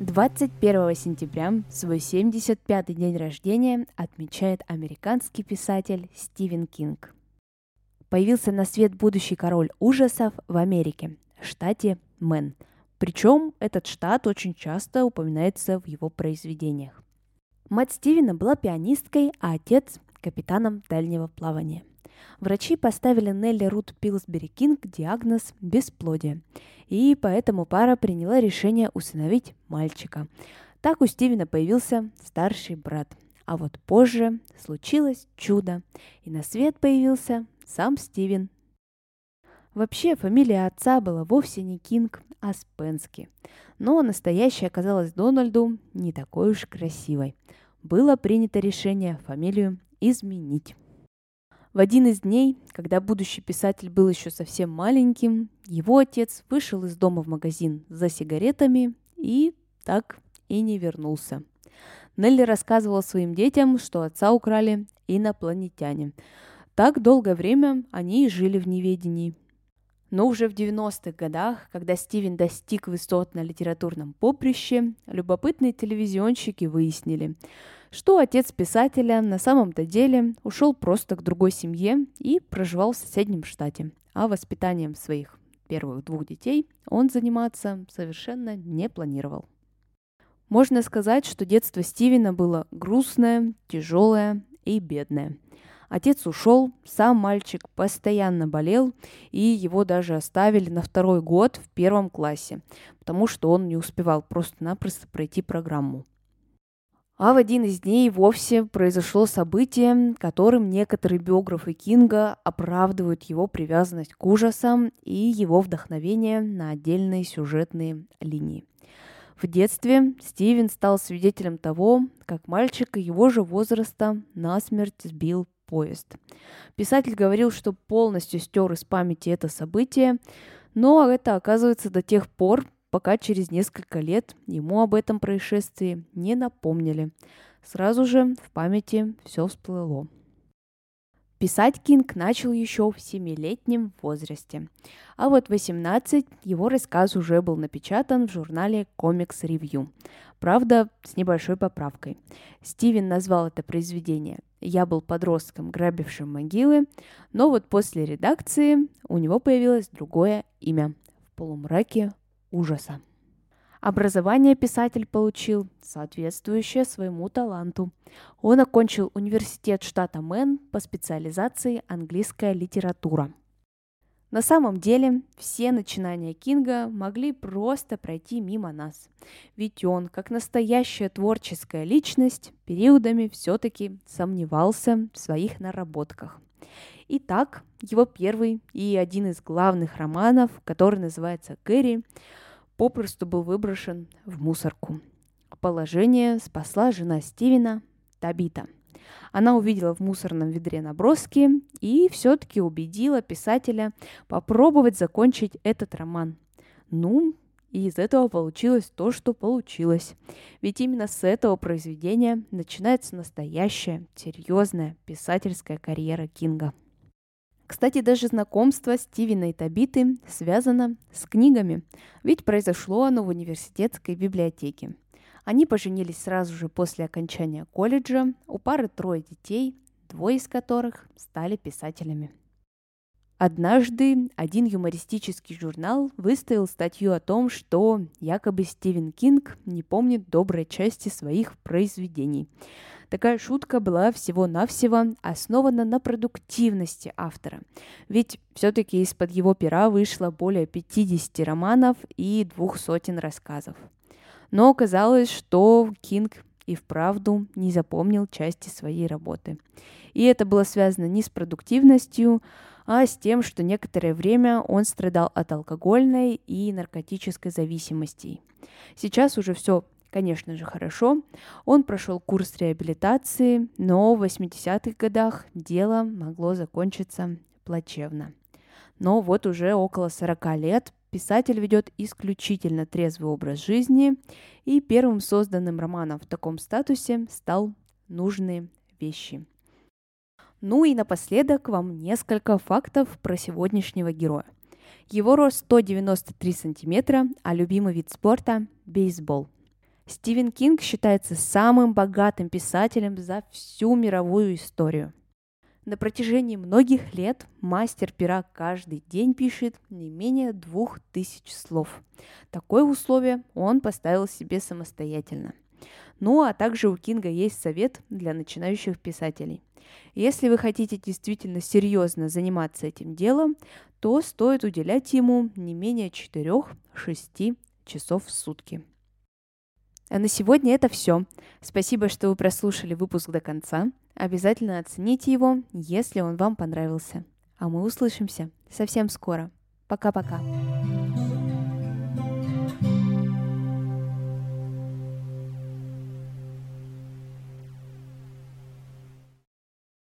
21 сентября свой 75-й день рождения отмечает американский писатель Стивен Кинг. Появился на свет будущий король ужасов в Америке, штате Мэн. Причем этот штат очень часто упоминается в его произведениях. Мать Стивена была пианисткой, а отец – капитаном дальнего плавания. Врачи поставили Нелли Рут Пилсбери Кинг диагноз бесплодие, и поэтому пара приняла решение усыновить мальчика. Так у Стивена появился старший брат. А вот позже случилось чудо, и на свет появился сам Стивен. Вообще, фамилия отца была вовсе не Кинг, а Спенски. Но настоящая оказалась Дональду не такой уж красивой. Было принято решение фамилию изменить. В один из дней, когда будущий писатель был еще совсем маленьким, его отец вышел из дома в магазин за сигаретами и так и не вернулся. Нелли рассказывала своим детям, что отца украли инопланетяне. Так долгое время они и жили в неведении. Но уже в 90-х годах, когда Стивен достиг высот на литературном поприще, любопытные телевизионщики выяснили – что отец писателя на самом-то деле ушел просто к другой семье и проживал в соседнем штате, а воспитанием своих первых двух детей он заниматься совершенно не планировал. Можно сказать, что детство Стивена было грустное, тяжелое и бедное. Отец ушел, сам мальчик постоянно болел, и его даже оставили на второй год в первом классе, потому что он не успевал просто-напросто пройти программу. А в один из дней вовсе произошло событие, которым некоторые биографы Кинга оправдывают его привязанность к ужасам и его вдохновение на отдельные сюжетные линии. В детстве Стивен стал свидетелем того, как мальчика его же возраста насмерть сбил поезд. Писатель говорил, что полностью стер из памяти это событие, но это оказывается до тех пор, пока через несколько лет ему об этом происшествии не напомнили. Сразу же в памяти все всплыло. Писать Кинг начал еще в семилетнем возрасте, а вот в 18 его рассказ уже был напечатан в журнале Comics Review. Правда, с небольшой поправкой. Стивен назвал это произведение «Я был подростком, грабившим могилы», но вот после редакции у него появилось другое имя – «В полумраке ужаса. Образование писатель получил соответствующее своему таланту. Он окончил университет штата Мэн по специализации английская литература. На самом деле, все начинания Кинга могли просто пройти мимо нас. Ведь он, как настоящая творческая личность, периодами все-таки сомневался в своих наработках. Итак, его первый и один из главных романов, который называется «Кэрри», попросту был выброшен в мусорку. Положение спасла жена Стивена Табита. Она увидела в мусорном ведре наброски и все-таки убедила писателя попробовать закончить этот роман. Ну, и из этого получилось то, что получилось. Ведь именно с этого произведения начинается настоящая, серьезная писательская карьера Кинга. Кстати, даже знакомство Стивена и Табиты связано с книгами, ведь произошло оно в университетской библиотеке. Они поженились сразу же после окончания колледжа, у пары трое детей, двое из которых стали писателями. Однажды один юмористический журнал выставил статью о том, что якобы Стивен Кинг не помнит доброй части своих произведений. Такая шутка была всего-навсего основана на продуктивности автора. Ведь все-таки из-под его пера вышло более 50 романов и двух сотен рассказов. Но оказалось, что Кинг и вправду не запомнил части своей работы. И это было связано не с продуктивностью, а с тем, что некоторое время он страдал от алкогольной и наркотической зависимостей. Сейчас уже все конечно же, хорошо. Он прошел курс реабилитации, но в 80-х годах дело могло закончиться плачевно. Но вот уже около 40 лет писатель ведет исключительно трезвый образ жизни, и первым созданным романом в таком статусе стал «Нужные вещи». Ну и напоследок вам несколько фактов про сегодняшнего героя. Его рост 193 сантиметра, а любимый вид спорта – бейсбол. Стивен Кинг считается самым богатым писателем за всю мировую историю – на протяжении многих лет мастер пера каждый день пишет не менее двух тысяч слов. Такое условие он поставил себе самостоятельно. Ну а также у Кинга есть совет для начинающих писателей. Если вы хотите действительно серьезно заниматься этим делом, то стоит уделять ему не менее 4-6 часов в сутки. А на сегодня это все. Спасибо, что вы прослушали выпуск до конца. Обязательно оцените его, если он вам понравился. А мы услышимся совсем скоро. Пока-пока.